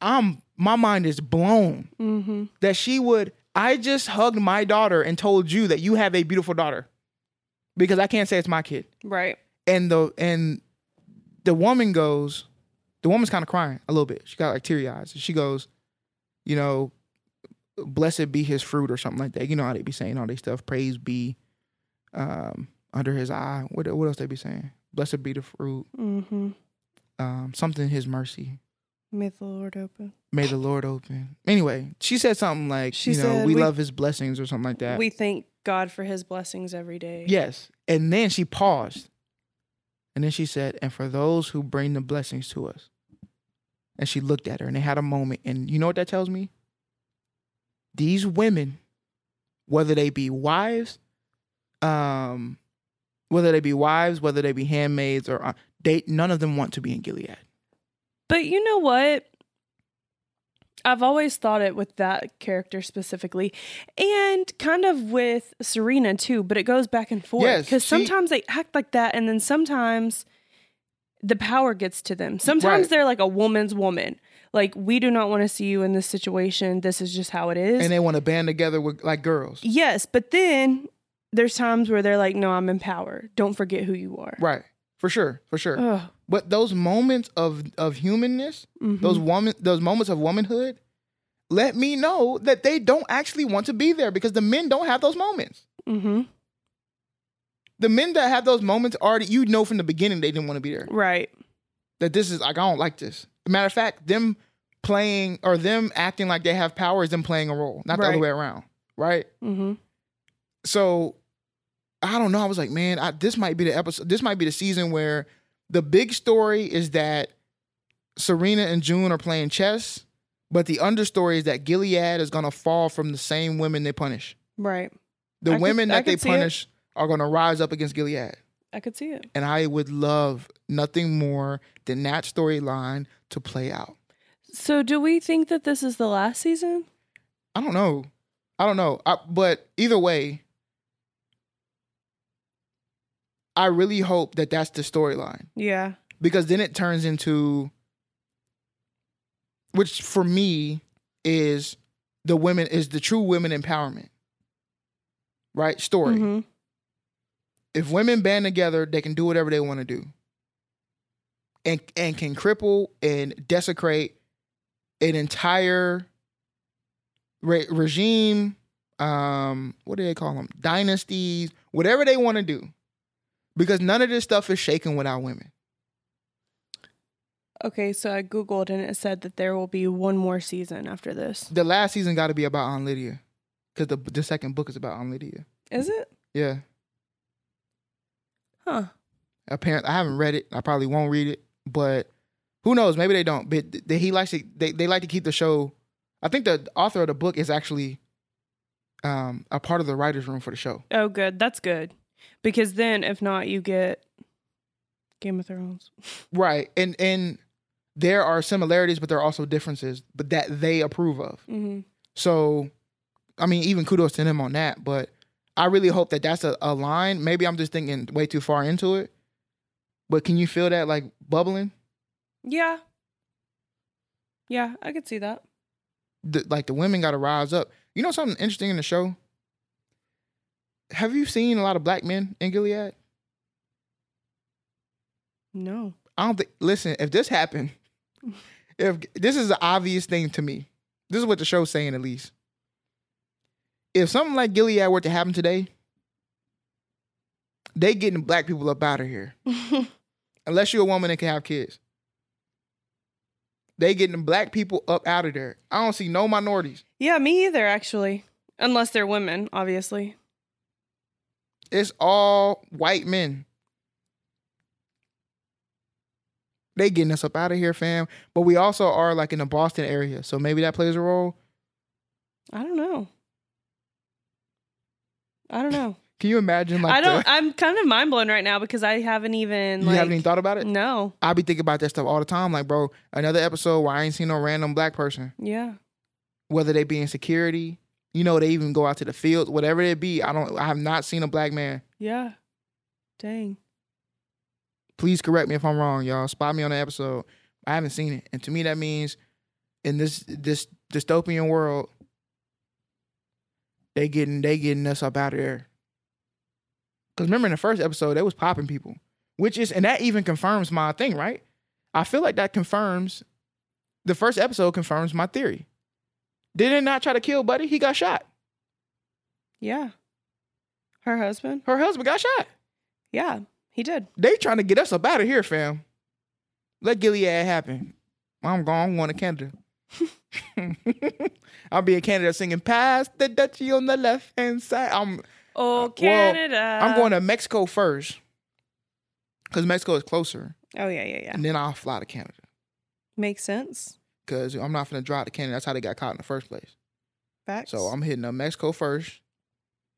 I'm my mind is blown. Mm-hmm. that she would I just hugged my daughter and told you that you have a beautiful daughter because I can't say it's my kid. Right. And the and the woman goes, the woman's kind of crying a little bit. She got like teary eyes. She goes, you know, blessed be his fruit or something like that. You know how they be saying all this stuff. Praise be um under his eye. What what else they be saying? Blessed be the fruit. Mm-hmm. Um something his mercy. May the Lord open. May the Lord open. Anyway, she said something like, She you know, we, we- love his blessings or something like that. We thank God for His blessings every day. Yes. And then she paused. And then she said, and for those who bring the blessings to us. And she looked at her and they had a moment. And you know what that tells me? These women, whether they be wives, um, whether they be wives, whether they be handmaids, or uh, they none of them want to be in Gilead. But you know what? I've always thought it with that character specifically, and kind of with Serena too. But it goes back and forth because she- sometimes they act like that, and then sometimes the power gets to them. Sometimes Right. they're like a woman's woman. Like we do not want to see you in this situation. This is just how it is. And they want to band together with like girls. yes, but then there's times where they're like, "No, I'm in power. Don't forget who you are." Right. For sure. For sure. Ugh. But those moments of of humanness, Mhm. those woman those moments of womanhood let me know that they don't actually want to be there because the men don't have those moments Mm-hmm. the men that have those moments already you know from the beginning they didn't want to be there Right. that this is like i don't like this matter of fact them playing or them acting like they have power is them playing a role not the other way around right Mm-hmm. so I don't know. I was like, man, I, this might be the episode. This might be the season where the big story is that Serena and June are playing chess, but the understory is that Gilead is gonna fall from the same women they punish. Right. The I women I that they could see it. punish are gonna rise up against Gilead. I could see it. And I would love nothing more than that storyline to play out. So, do we think that this is the last season? I don't know. I don't know. I, but either way, I really hope that that's the storyline Yeah. because then it turns into, which for me is the women is the true women empowerment, right? Story. Mhm. If women band together, they can do whatever they want to do, and and can cripple and desecrate an entire re- regime. Um, what do they call them? Dynasties, whatever they want to do, because none of this stuff is shaken without women. Okay, so I googled and it said that there will be one more season after this. The last season got to be about Aunt Lydia, because the the second book is about Aunt Lydia. Is it? Yeah, Huh. apparently I haven't read it. I probably won't read it, but who knows? Maybe they don't. But th- th- he likes to. They, they like to keep the show. I think the author of the book is actually um, a part of the writers' room for the show. Oh, good. That's good. Because then, if not, you get Game of Thrones. Right, and and there are similarities, but there are also differences, but that they approve of. Mm-hmm. So, I mean, even kudos to them on that. But I really hope that that's a, a line. Maybe I'm just thinking way too far into it. But can you feel that like bubbling? Yeah. Yeah, I could see that. the, like the women got to rise up. You know something interesting in the show? Have you seen a lot of black men in Gilead? No. I don't think. Listen, if this happened, if this is an obvious thing to me, this is what the show's saying at least. If something like Gilead were to happen today, they getting black people up out of here. Unless you're a woman that can have kids. They getting black people up out of there. I don't see no minorities. yeah, me either, actually. Unless they're women, obviously. It's all white men. They getting us up out of here, fam. But we also are like in the Boston area, so maybe that plays a role. I don't know. I don't know. Can you imagine? Like I don't. the- I'm kind of mind blown right now because I haven't even. you like, haven't even thought about it. No. I be thinking about that stuff all the time. Like, bro, another episode where I ain't seen no random black person, Yeah. whether they be in security, you know, they even go out to the fields, whatever it be. I don't. I have not seen a black man. Yeah. Dang. Please correct me if I'm wrong, y'all. Spot me on the episode. I haven't seen it, and to me, that means in this this dystopian world, they getting they getting us up out of there. Because remember in the first episode, they was popping people, which is and that even confirms my thing, right? I feel like that confirms the first episode confirms my theory. Did it not try to kill Buddy? He got shot. Yeah. Her husband? Her husband got shot. Yeah, he did. They trying to get us up out of here, fam. Let Gilead happen. I'm going. I'm going to Canada. I'll be in Canada singing "Pass the Dutchie on the left hand side." I'm Oh, uh, well, Canada. I'm going to Mexico first because Mexico is closer, Oh, yeah, yeah, yeah. and then I'll fly to Canada Makes sense. Because I'm not gonna drive to Canada. That's how they got caught in the first place. Facts. So I'm hitting up Mexico first.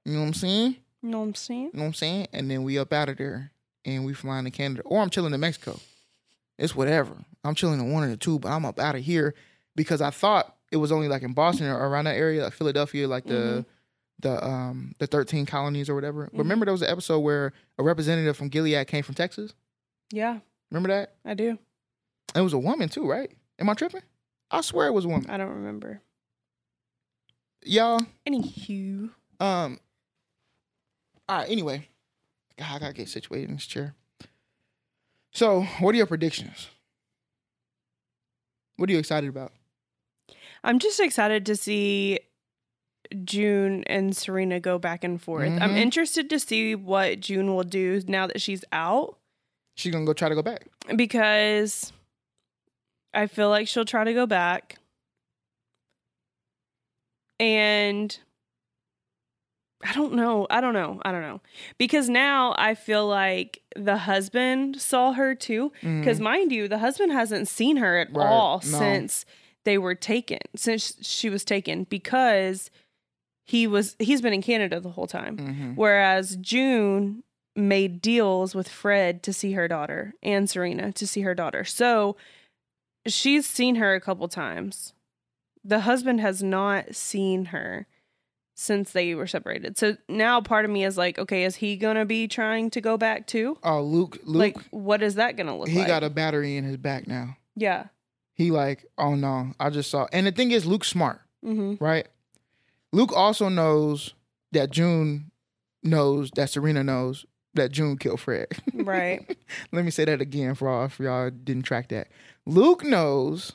You know what I'm saying? You know what I'm saying? You know what I'm saying? And then we up out of there and we flying to Canada. Or I'm chilling in Mexico. It's whatever. I'm chilling in one the two, but I'm up out of here because I thought it was only like in Boston or around that area, like Philadelphia, like the the um the 13 colonies or whatever. But remember there was an episode where a representative from Gilead came from Texas? Yeah, Remember that? I do. It was a woman too, right? Am I tripping? I swear it was one. I don't remember. Y'all, Anywho. um all right, anyway. God, I gotta get situated in this chair. So, what are your predictions? What are you excited about? I'm just excited to see June and Serena go back and forth. I'm Mhm. interested to see what June will do now that she's out She's gonna go try to go back. because I feel like she'll try to go back. And I don't know. I don't know. I don't know. Because now I feel like the husband saw her too. Because mind you, the husband hasn't seen her at Mm-hmm. Right. all No. since they were taken, since she was taken, because he was he's been in Canada the whole time. Mhm. Whereas June made deals with Fred to see her daughter and Serena to see her daughter. So she's seen her a couple times. The husband has not seen her since they were separated. So now part of me is like, okay, is he going to be trying to go back too? Oh, Luke, Luke, Like, what is that going to look like? he like? got a battery in his back now. yeah. He like, oh no, I just saw. And the thing is, Luke's smart, hmm right? Luke also knows that June knows that Serena knows that June killed Fred. Right. Let me say that again for all for y'all didn't track that. Luke knows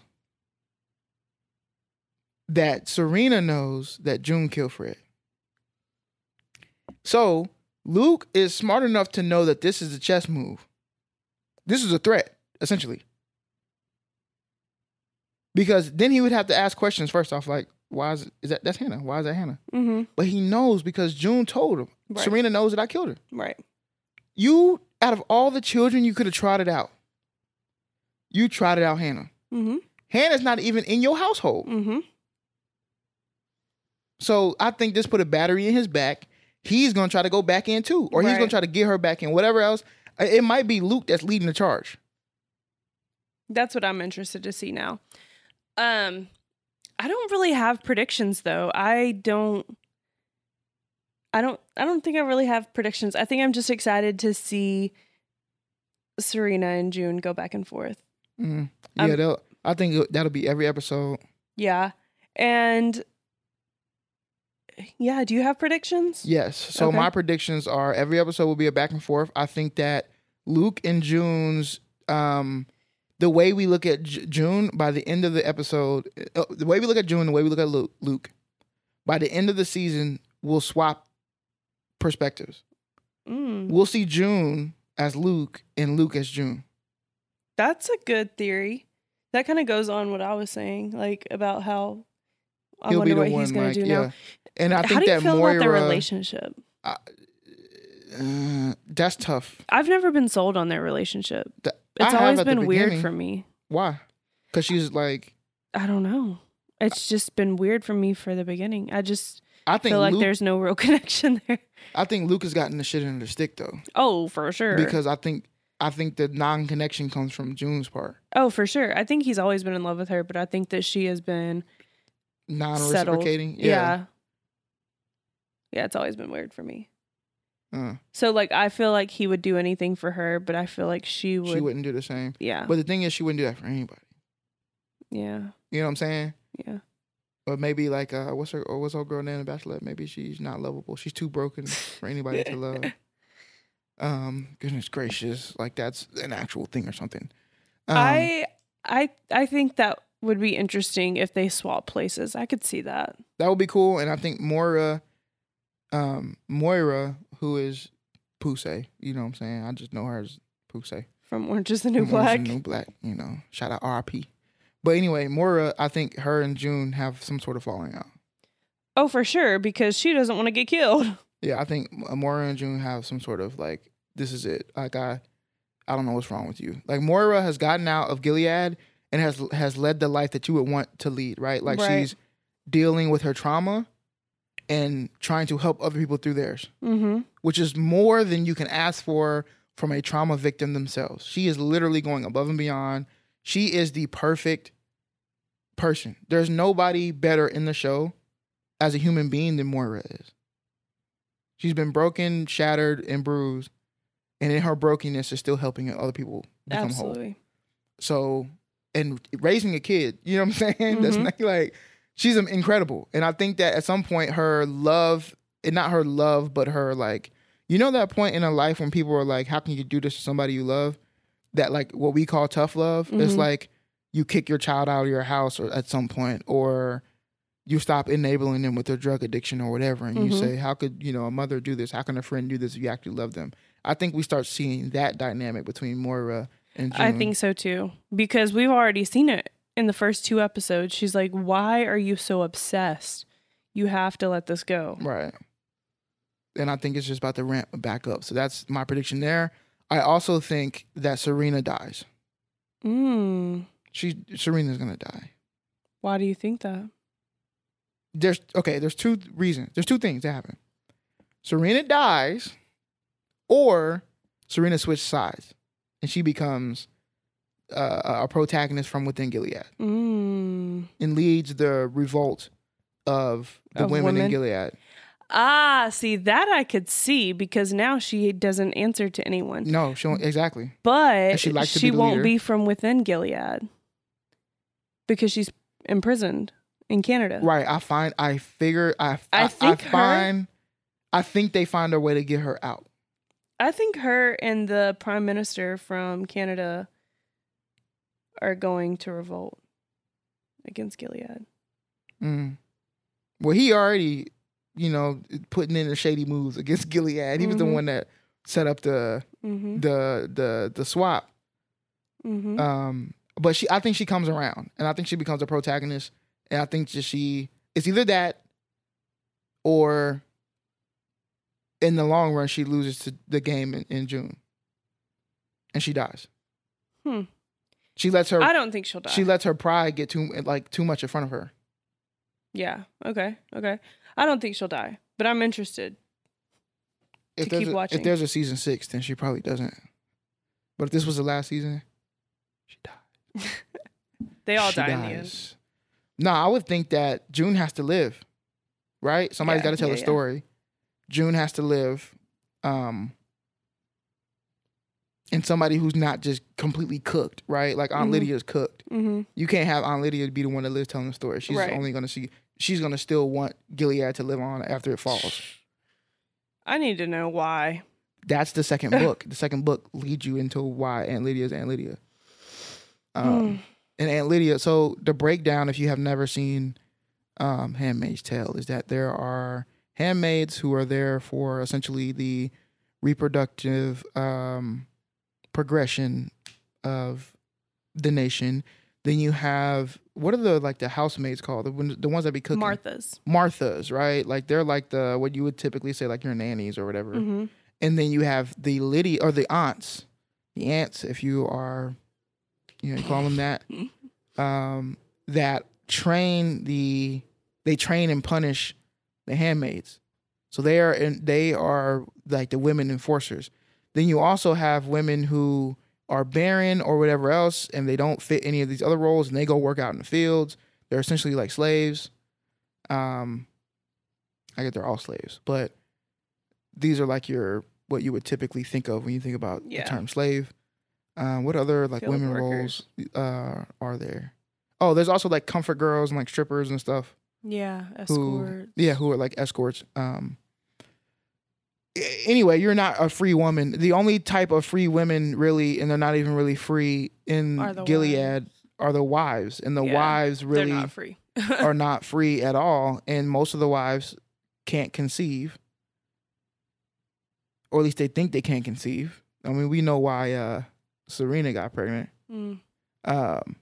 that Serena knows that June killed Fred. So Luke is smart enough to know that this is a chess move. This is a threat, essentially. Because then he would have to ask questions first off, like, why is, is that that's Hannah? Why is that Hannah? hmm But he knows because June told him. Right. Serena knows that I killed her Right. You out of all the children you could have trotted out, you trotted out Hannah. hmm Hannah's not even in your household. hmm So I think this put a battery in his back. He's gonna try to go back in too, or he's Right. gonna try to get her back in. Whatever else, it might be Luke that's leading the charge. That's what I'm interested to see now. Um, I don't really have predictions though. I don't. I don't. I don't think I really have predictions. I think I'm just excited to see Serena and June go back and forth. Mhm. Yeah, Um, they'll, I think that'll be every episode. Yeah, and yeah. Do you have predictions? Yes. So Okay. my predictions are every episode will be a back and forth. I think that Luke and June's um the way we look at J- June by the end of the episode, uh, the way we look at June, the way we look at Luke, Luke, by the end of the season, we'll swap perspectives. Mm, We'll see June as Luke and Luke as June. that's a good theory. That kind of goes on what I was saying, like about how I He'll wonder what one, he's going like to do yeah. now. And I How think do you that feel Moira, about their relationship? uh, that's tough. I've never been sold on their relationship. Th- I It's always the been weird for me. Why? Because she's like, I don't know. It's just been weird for me for the beginning. I just I think feel like Luke, there's no real connection there. I think Luke has gotten the shit under the stick though. Oh, for sure. because I think I think the non-connection comes from June's part, oh, for sure. I think he's always been in love with her, but I think that she has been non-reciprocating. Yeah. Yeah, yeah. it's always been weird for me. Uh, So like I feel like he would do anything for her, but I feel like she would she wouldn't do the same. Yeah. But the thing is, she wouldn't do that for anybody. yeah. You know what I'm saying? Yeah. Or maybe like uh, what's her or what's her girl name in Bachelor? Maybe she's not lovable. She's too broken for anybody to love. Um, goodness gracious, like that's an actual thing or something. Um, I I I think that would be interesting if they swap places. I could see that. that would be cool, and I think Moira, um, Moira, who is Poussey, you know what I'm saying? I just know her as Poussey. From Orange is the New From Orange Black. is the New Black, you know. Shout out RP. But anyway, Moira, I think her and June have some sort of falling out. Oh, for sure, because she doesn't want to get killed. Yeah, I think Moira and June have some sort of like, this is it. Like I, I don't know what's wrong with you. Like Moira has gotten out of Gilead and has has led the life that you would want to lead, right? Like Right. she's dealing with her trauma and trying to help other people through theirs, Mm-hmm. which is more than you can ask for from a trauma victim themselves. She is literally going above and beyond. She is the perfect person. There's nobody better in the show as a human being than Moira is. She's been broken, shattered, and bruised, and in her brokenness is still helping other people become whole. Absolutely. So, and raising a kid, you know what I'm saying? That's Mhm. not like she's incredible, and I think that at some point her love, and not her love, but her like, you know, that point in her life when people are like, "How can you do this to somebody you love?" That like what we call tough love. It's Mhm. like you kick your child out of your house or at some point, or you stop enabling them with their drug addiction or whatever, and you Mhm. say, "How could you know a mother do this? How can a friend do this if you actually love them?" I think we start seeing that dynamic between Moira and June. I think so too. Because we've already seen it in the first two episodes. She's like, Why are you so obsessed? You have to let this go. right. and I think it's just about to ramp back up. So that's my prediction there. I also think that Serena dies. Mm. She Serena's gonna die. Why do you think that? There's okay. There's two reasons. There's two things that happen. Serena dies, or Serena switches sides, and she becomes uh, a protagonist from within Gilead Mm. and leads the revolt of the Of women, in? Gilead. Ah, see that I could see because now she doesn't answer to anyone. No, she don't, exactly. But she she, likes to be won't leader. be from within Gilead because she's imprisoned in Canada. Right. I find. I figure. I. I think her- find. I think they find a way to get her out. I think her and the prime minister from Canada are going to revolt against Gilead. Mm. Well, he already, you know, putting in the shady moves against Gilead. He was the Mhm. one that set up the Mm-hmm. the the the swap. Mm-hmm. Um, but she, I think she comes around, and I think she becomes a protagonist, and I think just she, it's either that, or in the long run, she loses to the game in, in June, and she dies. Hmm. She lets her I don't think she'll die. she lets her pride get too like too much in front of her. yeah. Okay. Okay. I don't think she'll die, but I'm interested. If To there's keep a, watching. If there's a season six, then she probably doesn't. But if this was the last season, she died. They all She die in the end. No, I would think that June has to live, right? Somebody's Yeah, got to tell yeah, the yeah. story. June has to live, um, and somebody who's not just completely cooked, right? Like Aunt Mhm. Lydia's cooked. Mm-hmm. You can't have Aunt Lydia be the one that lives telling the story. She's Right. only gonna see. She's gonna still want Gilead to live on after it falls. I need to know why. That's the second book. the second book leads you into why Aunt Lydia's Aunt Lydia. Um, Mm. and Aunt Lydia. So the breakdown, if you have never seen um, *Handmaid's Tale*, is that there are handmaids who are there for essentially the reproductive um, progression of the nation. Then you have what are the like the housemaids called? The the ones that be cooking. Martha's. Marthas, right? Like they're like the what you would typically say like your nannies or whatever. Mm-hmm. And then you have the Lydia or the aunts, the aunts, if you are, you know, you call them that, um, that train the, they train and punish the handmaids. So they are, and they are like the women enforcers. Then you also have women who are barren or whatever else, and they don't fit any of these other roles, and they go work out in the fields. They're essentially like slaves. Um, I get they're all slaves, but these are like your what you would typically think of when you think about Yeah. the term slave. Um, what other like Field women workers. roles uh, are there? Oh, there's also like comfort girls and like strippers and stuff. Yeah. Who, yeah, who are like escorts. Um, anyway, you're not a free woman. The only type of free women, really, and they're not even really free in Are Gilead, are the wives, and the Yeah, wives really not free. are not free at all, and most of the wives can't conceive, or at least they think they can't conceive. I mean, we know why uh, Serena got pregnant, Mm. um,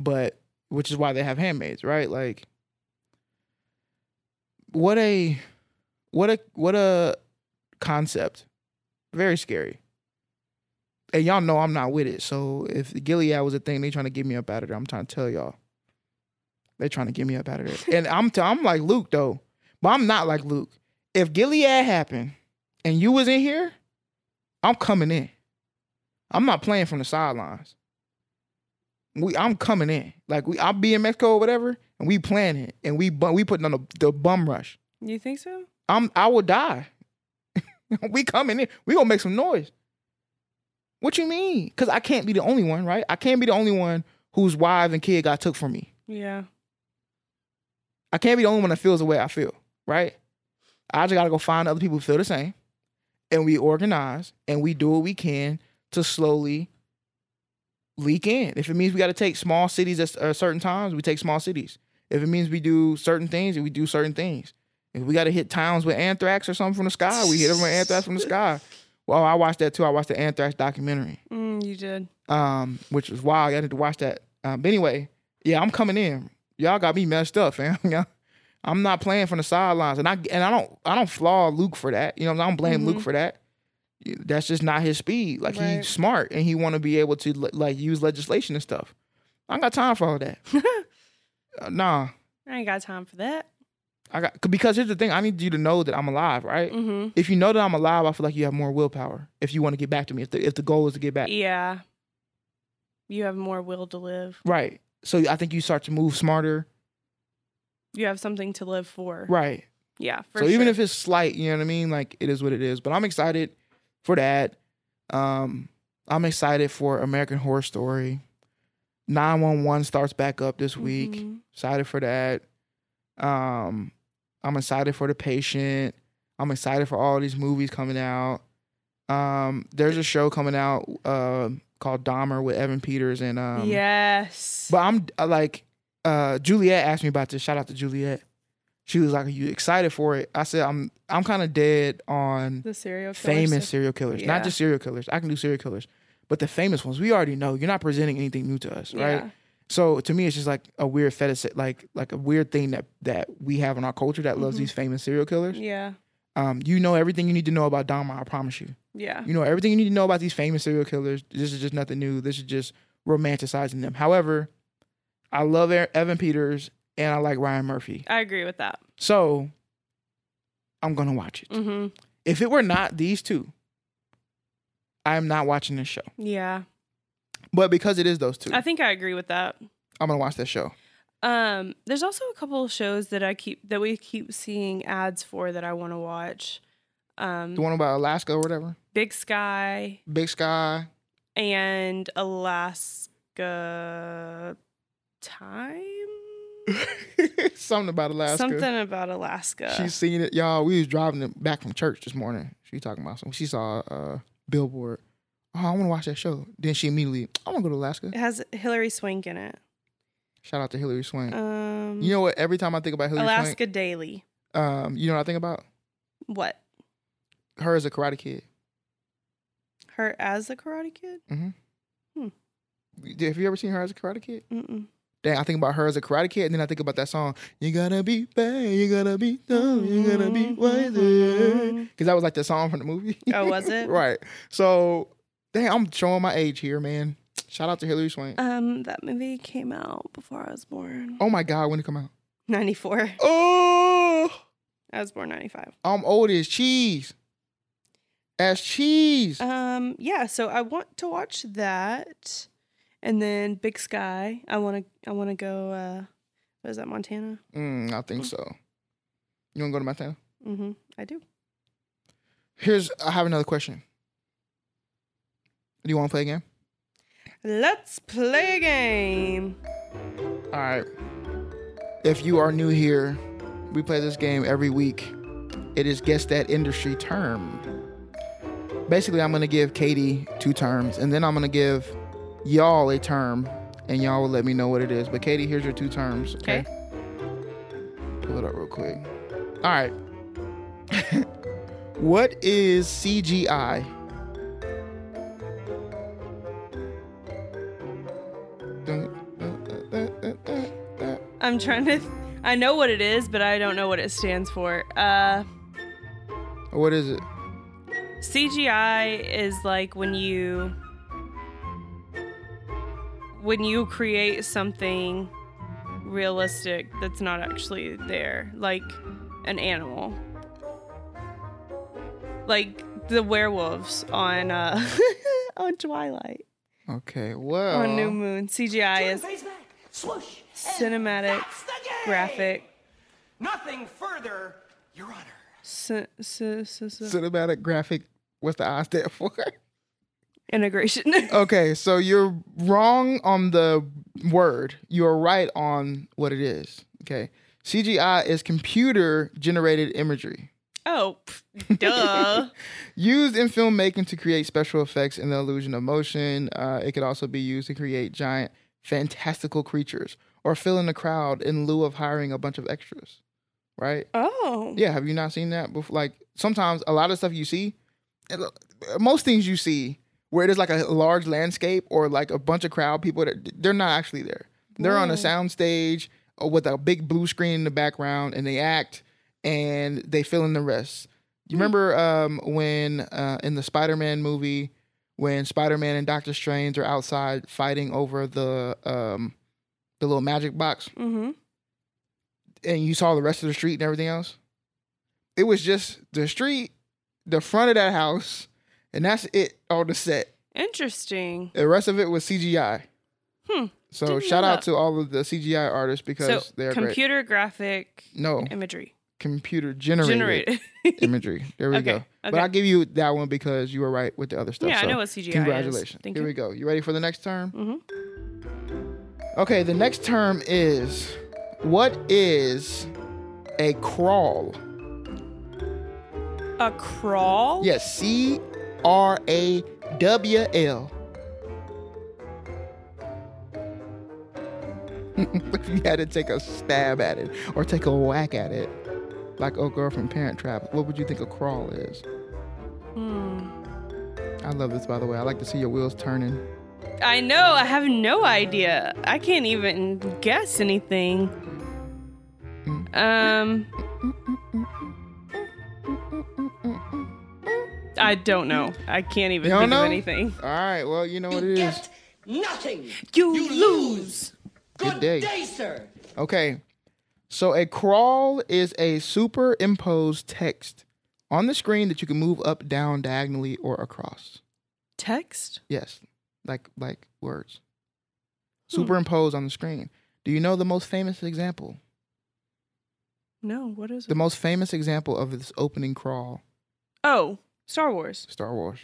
but which is why they have handmaids, right? Like, what a, what a, what a concept. Very scary. And y'all know I'm not with it. So if Gilead was a thing, they trying to get me up out of there. I'm trying to tell y'all. They trying to get me up out of there. and I'm t- I'm like Luke though, but I'm not like Luke. If Gilead happened and you was in here, I'm coming in. I'm not playing from the sidelines. We I'm coming in. Like we I'll be in Mexico or whatever, and we planning it, and we we putting on the, the bum rush. You think so? I'm I will die. we coming in. We gonna make some noise. What you mean? Cause I can't be the only one, right? I can't be the only one whose wife and kid got took from me. Yeah. I can't be the only one that feels the way I feel, right? I just gotta go find other people who feel the same, and we organize and we do what we can to slowly leak in. If it means we got to take small cities at uh, certain times, we take small cities. If it means we do certain things, we do certain things. If we got to hit towns with anthrax or something from the sky, we hit them with anthrax from the sky. Well, I watched that too. I watched the anthrax documentary, Mm, you did. um, which was wild. I had to watch that. Um, but anyway, yeah, I'm coming in. Y'all got me messed up, fam. I'm not playing from the sidelines, and I and I don't I don't flaw Luke for that. You know, I don't blame Luke for that. That's just not his speed. Like Right. he's smart and he want to be able to like use legislation and stuff. I ain't got time for all that. Uh, nah, I ain't got time for that. I got because here's the thing. I need you to know that I'm alive, right? Mm-hmm. If you know that I'm alive, I feel like you have more willpower. If you want to get back to me, if the if the goal is to get back, Yeah. You have more will to live. right? So I think you start to move smarter, You have something to live for. right? Yeah. For so even if it's slight, you know what I mean? Like it is what it is. But I'm excited for that. Um, I'm excited for American Horror Story. 911 starts back up this week. Mhm. Excited for that. Um, I'm excited for the patient. I'm excited for all these movies coming out. Um, there's a show coming out uh, called Dahmer with Evan Peters and um, yes. But I'm uh, like, uh, Juliet asked me about this. Shout out to Juliet. She was like, "Are you excited for it?" I said, "I'm. I'm kind of dead on the serial famous stuff. serial killers. Yeah. Not just serial killers. I can do serial killers, but the famous ones we already know. You're not presenting anything new to us, right? So to me, it's just like a weird fetish, like like a weird thing that that we have in our culture that loves Mhm. these famous serial killers. Yeah. Um, you know everything you need to know about Dahmer. I promise you. Yeah. You know everything you need to know about these famous serial killers. This is just nothing new. This is just romanticizing them. However, I love Evan Peters and I like Ryan Murphy. I agree with that. So I'm gonna watch it. Mm-hmm. If it were not these two, I am not watching this show. Yeah. But because it is those two, I think I agree with that. I'm gonna watch that show. Um, there's also a couple of shows that I keep that we keep seeing ads for that I want to watch. Um, The one about Alaska or whatever. Big Sky Big Sky. and Alaska Time. Something about Alaska. Something about Alaska. She's seen it, y'all. We was driving back from church this morning. She talking about something. She saw a uh, billboard. Oh, I want to watch that show. Then she immediately, I want to go to Alaska. it has Hilary Swank in it. Shout out to Hilary Swank. Um, you know what? Every time I think about Hilary Alaska Daily. Um, you know what I think about? What? Her as a Karate Kid. Her as a Karate Kid? Have you ever seen her as a Karate Kid? Mm-mm. Then I think about her as a Karate Kid, and then I think about that song. You gotta be bad, you gotta be dumb, you gotta be wiser. Because that was like the song from the movie. Oh, was it? right. So, dang, I'm showing my age here, man. Shout out to Hilary Swank. Um, that movie came out before I was born. Oh my God, when did it come out? 94. Oh, I was born 95. I'm old as cheese. As cheese. Um, yeah, so I want to watch that. And then Big Sky. I want to I want to go uh what is that Montana? Mm, I think so. You want to go to Montana? Mhm. I do. Here's, I have another question. Do you want to play a game? Let's play a game. All right. If you are new here, we play this game every week. It is guess that industry term. Basically, I'm gonna give Katie two terms, and then I'm gonna give y'all a term, and y'all will let me know what it is. But Katie, here's your two terms. Okay. Pull it up real quick. All right. what is CGI? I'm trying to I know what it is, but I don't know what it stands for. Uh What is it? CGI is like when you when you create something realistic that's not actually there, like an animal. Like the werewolves on uh on Twilight. Okay. Well. on New Moon. CGI is back, swoosh, cinematic, that's the game. graphic, Nothing further, Your Honor. ci- ci- ci- ci- cinematic graphic. What's the I stand for? integration. okay, so you're wrong on the word. You're right on what it is. Okay. CGI is computer generated imagery oh, pff, duh. used in filmmaking to create special effects and the illusion of motion. Uh, it could also be used to create giant, fantastical creatures or fill in the crowd in lieu of hiring a bunch of extras. Right? Oh. Yeah, have you not seen that before? Like sometimes a lot of stuff you see, most things you see where there's like a large landscape or like a bunch of crowd people that they're not actually there. They're on a sound stage. uh, with a big blue screen in the background, and they act and they fill in the rest. You remember um, when uh, in the Spider-Man movie when Spider-Man and Doctor Strange are outside fighting over the um, the little magic box, Mm-hmm. and you saw the rest of the street and everything else? It was just the street, the front of that house, and that's it on the set. Interesting. The rest of it was CGI. Hmm. So Didn't shout out to all of the CGI artists because So they're great. computer graphic No, imagery computer generated, generated. imagery. There we Okay, go. But. I'll give you that one because you were right with the other stuff. yeah, so I know what CGI Congratulations. Here you. we go. You ready for the next term? Mm-hmm. Okay, the next term is what is a crawl? A crawl. Yes, C R A W L. if you had to take a stab at it or take a whack at it, like old girl from Parent Trap, what would you think a crawl is? Hmm. I love this, by the way. I like to see your wheels turning. I know. I have no idea. I can't even guess anything. Mm. Um. Mm, mm, I don't know. I can't even You don't think know? of anything. All right, well, you know what it You is. get nothing. You, lose. Good day. day, sir. Okay. So a crawl is a superimposed text on the screen that you can move up, down, diagonally, or across. Text? Yes. Like like words. Hmm. Superimposed on the screen. Do you know the most famous example? No. What is it? The most famous example of this opening crawl, Oh, Star Wars. Star Wars.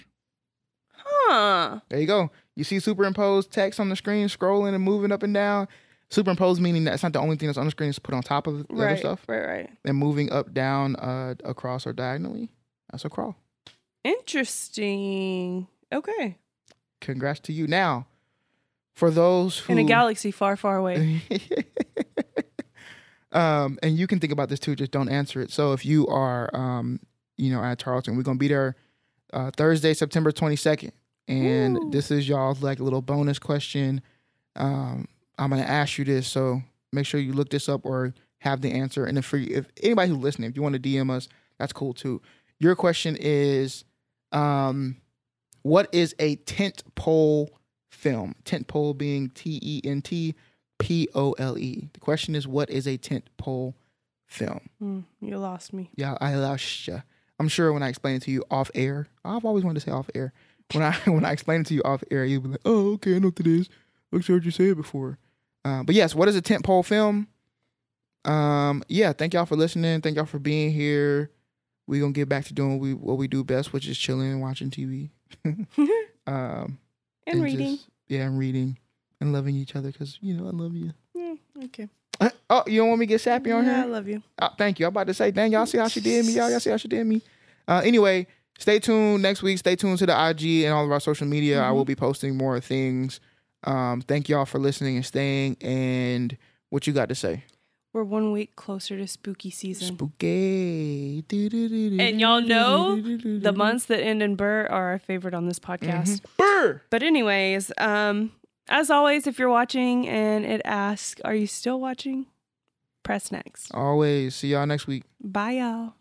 Huh. There you go. You see superimposed text on the screen, scrolling and moving up and down. Superimposed meaning that it's not the only thing that's on the screen; it's put on top of the other stuff. Right. Right. And moving up, down, uh, across, or diagonally. That's a crawl. Interesting. Okay. Congrats to you. Now, for those who In a galaxy far, far away. um, and you can think about this too. Just don't answer it. So if you are, um, you know, at Tarleton, we're gonna be there uh, Thursday, September twenty second, and Woo. this is y'all's like little bonus question. Um, I'm gonna ask you this, so make sure you look this up or have the answer. And if for if anybody who's listening, if you want to DM us, that's cool too. Your question is, um, what is a tent pole film? Tent pole being T E N T P O L E. The question is, what is a tent pole film? Hmm, you lost me. Yeah, I lost ya. I'm sure when I explain it to you off air, I've always wanted to say off air. When I when I explain it to you off air, you'll be like, "Oh, okay, I know what it is. Looks heard you say it before." Uh, but yes, what is a tent pole film? Um, yeah, thank y'all for listening. Thank y'all for being here. We gonna get back to doing what we what we do best, which is chilling and watching TV. um, And reading. just- yeah, and reading and loving each other because you know I love you. Hmm, okay. Oh, you don't want me to get sappy on yeah, here? I love you. Oh, thank you. I'm about to say, dang, y'all see how she did me? Y'all, y'all see how she did me? Uh, anyway, stay tuned next week. Stay tuned to the IG and all of our social media. I will be posting more things. Um, thank y'all for listening and staying. And what you got to say? We're one week closer to spooky season. Spooky. And y'all know the months that end in Burr are our favorite on this podcast. Burr. But anyways, um, as always, if you're watching and it asks, "Are you still watching?" Press next. Always. See y'all next week. Bye, y'all.